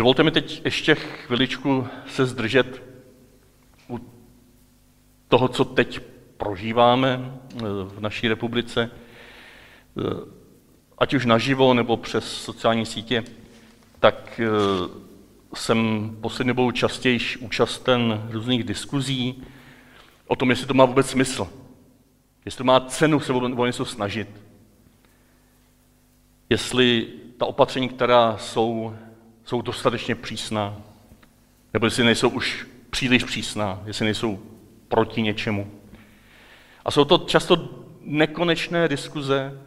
Dovolte mi teď ještě chviličku se zdržet u toho, co teď prožíváme eh, v naší republice, eh, ať už naživo nebo přes sociální sítě, tak eh, jsem poslední dobou častěji účasten různých diskuzí o tom, jestli to má vůbec smysl. Jestli to má cenu se o něco snažit. Jestli ta opatření, která jsou, jsou dostatečně přísná, nebo jestli nejsou už příliš přísná, jestli nejsou proti něčemu. A jsou to často nekonečné diskuze,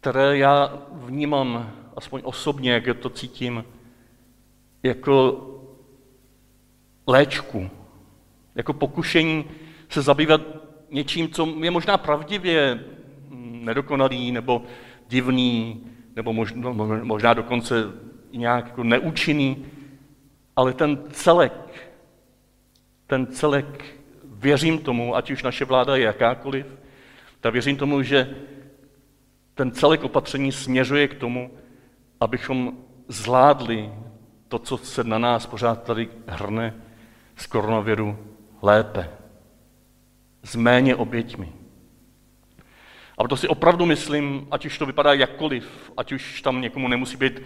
které já vnímám, aspoň osobně, jak to cítím, jako léčku, jako pokušení se zabývat něčím, co je možná pravdivě nedokonalý nebo divný, nebo možná, možná dokonce nějak jako neúčinný, ale ten celek, ten celek, věřím tomu, ať už naše vláda je jakákoliv, tak věřím tomu, že ten celek opatření směřuje k tomu, abychom zvládli to, co se na nás pořád tady hrne z koronaviru lépe, s méně oběťmi. A proto si opravdu myslím, ať už to vypadá jakkoliv, ať už tam někomu nemusí být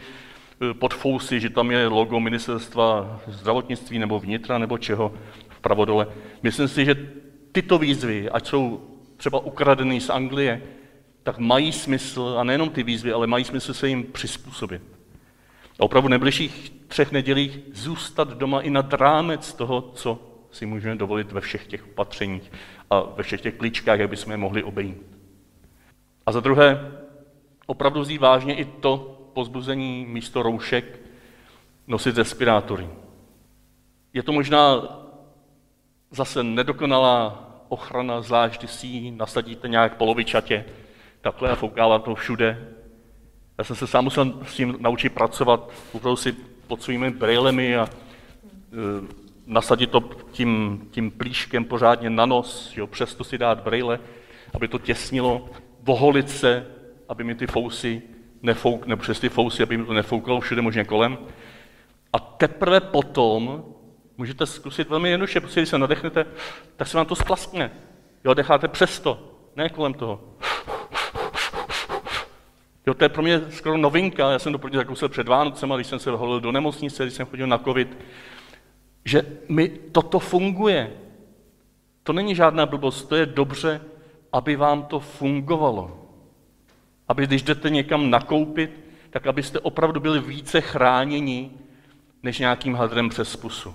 pod fousy, že tam je logo ministerstva zdravotnictví nebo vnitra nebo čeho vpravo dole. Myslím si, že tyto výzvy, ať jsou třeba ukradený z Anglie, tak mají smysl, a nejenom ty výzvy, ale mají smysl se jim přizpůsobit. A opravdu v nejbližších třech nedělích zůstat doma i nad rámec toho, co si můžeme dovolit ve všech těch opatřeních a ve všech těch klíčkách, jak bychom je mohli obejít. A za druhé, opravdu vzít vážně i to pozbuzení místo roušek nosit respirátory. Je to možná zase nedokonalá ochrana, zvlášť když si nasadíte nějak polovičatě, takhle a fouká to všude. Já jsem se sám musel s tím naučit pracovat, opravdu si pod svými brýlemi a e, nasadit to tím, tím plíškem pořádně na nos, jo, přesto si dát brýle, aby to těsnilo, voholit se, aby mi ty fousy nefouk, nebo přes ty fousy, aby mi to nefoukalo všude možně kolem. A teprve potom můžete zkusit velmi jednoduše, protože když se nadechnete, tak se vám to splaskne. Jo, decháte přes to, ne kolem toho. Jo, to je pro mě skoro novinka, já jsem to první zakusil před Vánocem, když jsem se holil do nemocnice, když jsem chodil na covid, že mi toto funguje. To není žádná blbost, to je dobře, aby vám to fungovalo. Aby když jdete někam nakoupit, tak abyste opravdu byli více chráněni než nějakým hadrem přes pusu.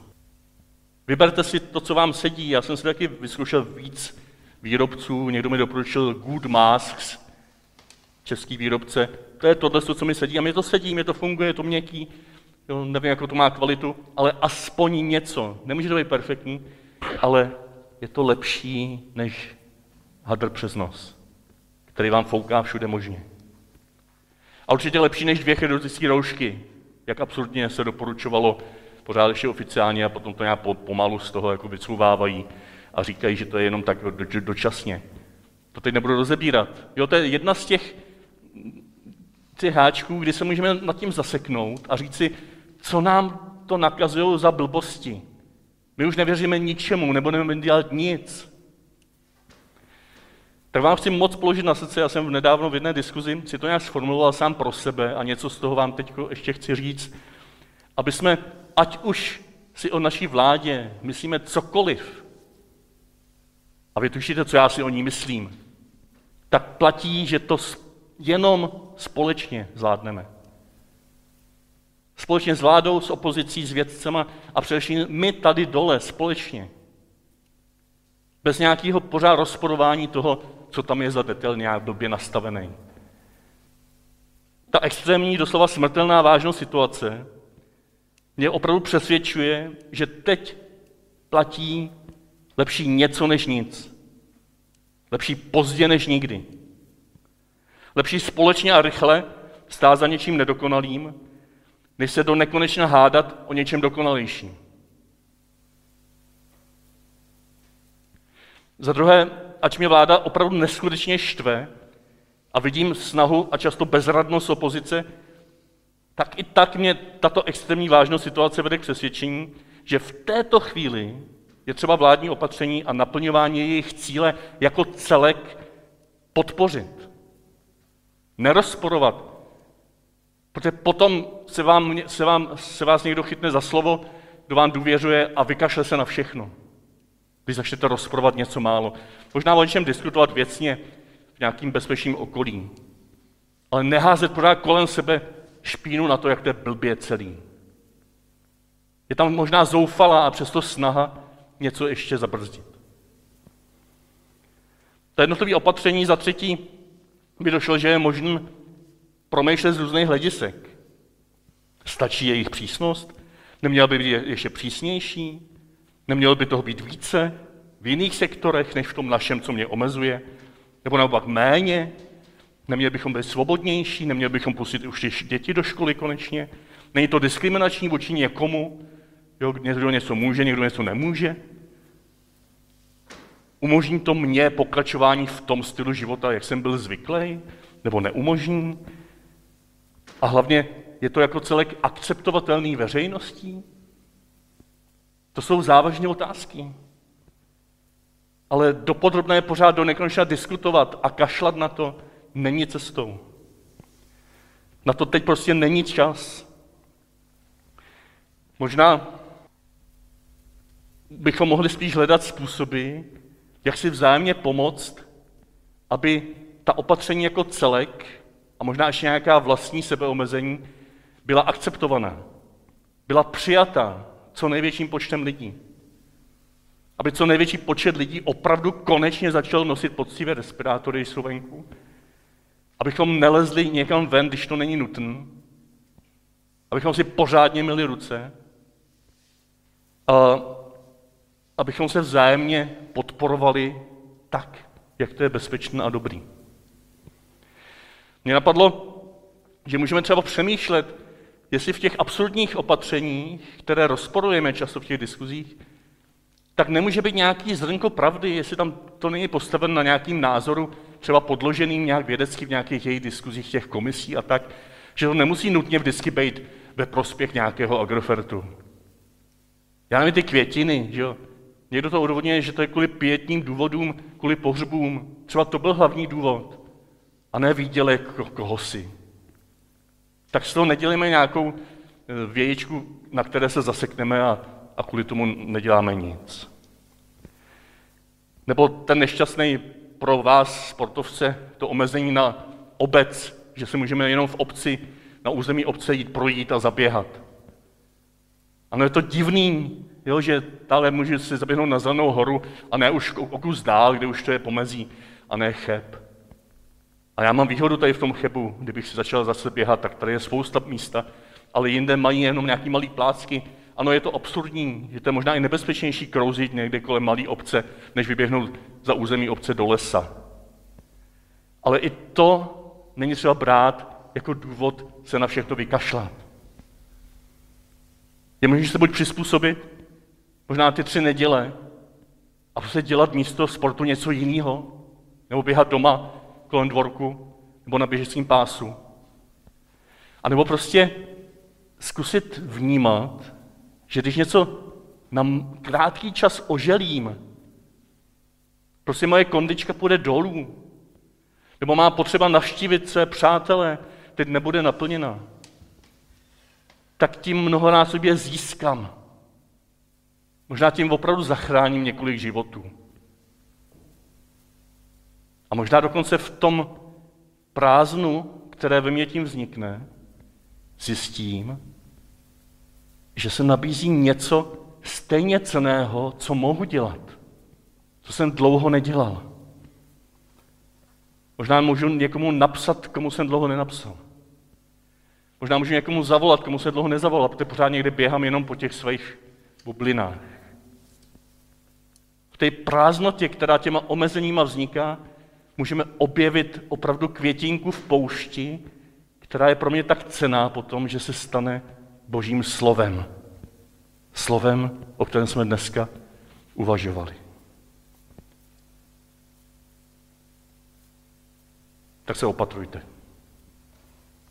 Vyberte si to, co vám sedí. Já jsem si taky vyzkoušel víc výrobců. Někdo mi doporučil Good Masks, český výrobce. To je tohle, co mi sedí. A mě to sedí, mě to funguje, je to měkký. Jo, nevím, jakou to má kvalitu, ale aspoň něco. Nemůže to být perfektní, ale je to lepší než hadr přes nos, který vám fouká všude možně. A určitě lepší než dvě chirurgické roušky, jak absurdně se doporučovalo pořád ještě oficiálně a potom to nějak pomalu z toho jako vycouvávají a říkají, že to je jenom tak dočasně. To teď nebudu rozebírat. Jo, to je jedna z těch, těch háčků, kdy se můžeme nad tím zaseknout a říct si, co nám to nakazují za blbosti. My už nevěříme ničemu, nebo nebudeme dělat nic. Tak vám chci moc položit na srdce, já jsem v nedávno v jedné diskuzi si to nějak sformuloval sám pro sebe a něco z toho vám teď ještě chci říct, aby jsme, ať už si o naší vládě myslíme cokoliv, a vy tušíte, co já si o ní myslím, tak platí, že to jenom společně zvládneme. Společně s vládou, s opozicí, s vědcema a především my tady dole společně. Bez nějakého pořád rozporování toho, co tam je za detail nějak době nastavený. Ta extrémní, doslova smrtelná vážnost situace mě opravdu přesvědčuje, že teď platí lepší něco než nic. Lepší pozdě než nikdy. Lepší společně a rychle stát za něčím nedokonalým, než se do nekonečna hádat o něčem dokonalejším. Za druhé, ač mě vláda opravdu neskutečně štve a vidím snahu a často bezradnost opozice tak i tak mě tato extrémní vážnost situace vede k přesvědčení, že v této chvíli je třeba vládní opatření a naplňování jejich cíle jako celek podpořit. Nerozporovat. Protože potom se, vám, se, vám, se vás někdo chytne za slovo, kdo vám důvěřuje a vykašle se na všechno. Vy začnete rozporovat něco málo. Možná o něčem diskutovat věcně v nějakým bezpečným okolí. Ale neházet pořád kolem sebe špínu na to, jak to je blbě celý. Je tam možná zoufalá a přesto snaha něco ještě zabrzdit. To jednotlivé opatření za třetí by došlo, že je možné promýšlet z různých hledisek. Stačí jejich přísnost? Neměla by být ještě přísnější? Nemělo by toho být více v jiných sektorech, než v tom našem, co mě omezuje? Nebo naopak méně? Neměli bychom být svobodnější? Neměli bychom pustit už děti do školy konečně? Není to diskriminační vůči někomu? Jo, někdo něco může, někdo něco nemůže? Umožní to mě pokračování v tom stylu života, jak jsem byl zvyklý? Nebo neumožní? A hlavně je to jako celek akceptovatelný veřejností? To jsou závažné otázky. Ale dopodrobné pořád do nekonečna diskutovat a kašlat na to není cestou. Na to teď prostě není čas. Možná bychom mohli spíš hledat způsoby, jak si vzájemně pomoct, aby ta opatření jako celek a možná ještě nějaká vlastní sebeomezení byla akceptovaná, byla přijata co největším počtem lidí. Aby co největší počet lidí opravdu konečně začal nosit poctivé respirátory, když jsou venku. Abychom nelezli někam ven, když to není nutné. Abychom si pořádně měli ruce. A abychom se vzájemně podporovali tak, jak to je bezpečné a dobrý. Mně napadlo, že můžeme třeba přemýšlet, jestli v těch absurdních opatřeních, které rozporujeme často v těch diskuzích, tak nemůže být nějaký zrnko pravdy, jestli tam to není postaven na nějakým názoru, třeba podloženým nějak vědecky v nějakých jejich diskuzích těch komisí a tak, že to nemusí nutně vždycky být ve prospěch nějakého agrofertu. Já nevím, ty květiny, že jo? Někdo to odvodňuje, že to je kvůli pětním důvodům, kvůli pohřbům. Třeba to byl hlavní důvod. A ne výdělek koho si. Tak z toho nedělíme nějakou eh, vějičku, na které se zasekneme a, a kvůli tomu neděláme nic. Nebo ten nešťastný pro vás, sportovce, to omezení na obec, že se můžeme jenom v obci, na území obce jít projít a zaběhat. Ano, je to divný, jo, že tále může si zaběhnout na zelenou horu a ne už o kus dál, kde už to je pomezí a ne cheb. A já mám výhodu tady v tom chebu, kdybych si začal zase běhat, tak tady je spousta místa, ale jinde mají jenom nějaký malý plácky. Ano, je to absurdní, že to možná i nebezpečnější krouzit někde kolem malé obce, než vyběhnout za území obce do lesa. Ale i to není třeba brát jako důvod se na všechno vykašlat. Je možné se buď přizpůsobit, možná ty tři neděle, a prostě dělat místo sportu něco jiného, nebo běhat doma kolem dvorku nebo na běžeckém pásu. A nebo prostě zkusit vnímat, že když něco na krátký čas oželím, prostě moje kondička půjde dolů, nebo má potřeba navštívit své přátele, teď nebude naplněna, tak tím mnohonásobně získám. Možná tím opravdu zachráním několik životů. A možná dokonce v tom prázdnu, které ve mně tím vznikne, zjistím, že se nabízí něco stejně ceného, co mohu dělat, co jsem dlouho nedělal. Možná můžu někomu napsat, komu jsem dlouho nenapsal. Možná můžu někomu zavolat, komu jsem dlouho nezavolal, protože pořád někde běhám jenom po těch svých bublinách. V té prázdnotě, která těma omezeníma vzniká, můžeme objevit opravdu květinku v poušti, která je pro mě tak cená potom, že se stane božím slovem. Slovem, o kterém jsme dneska uvažovali. Tak se opatrujte.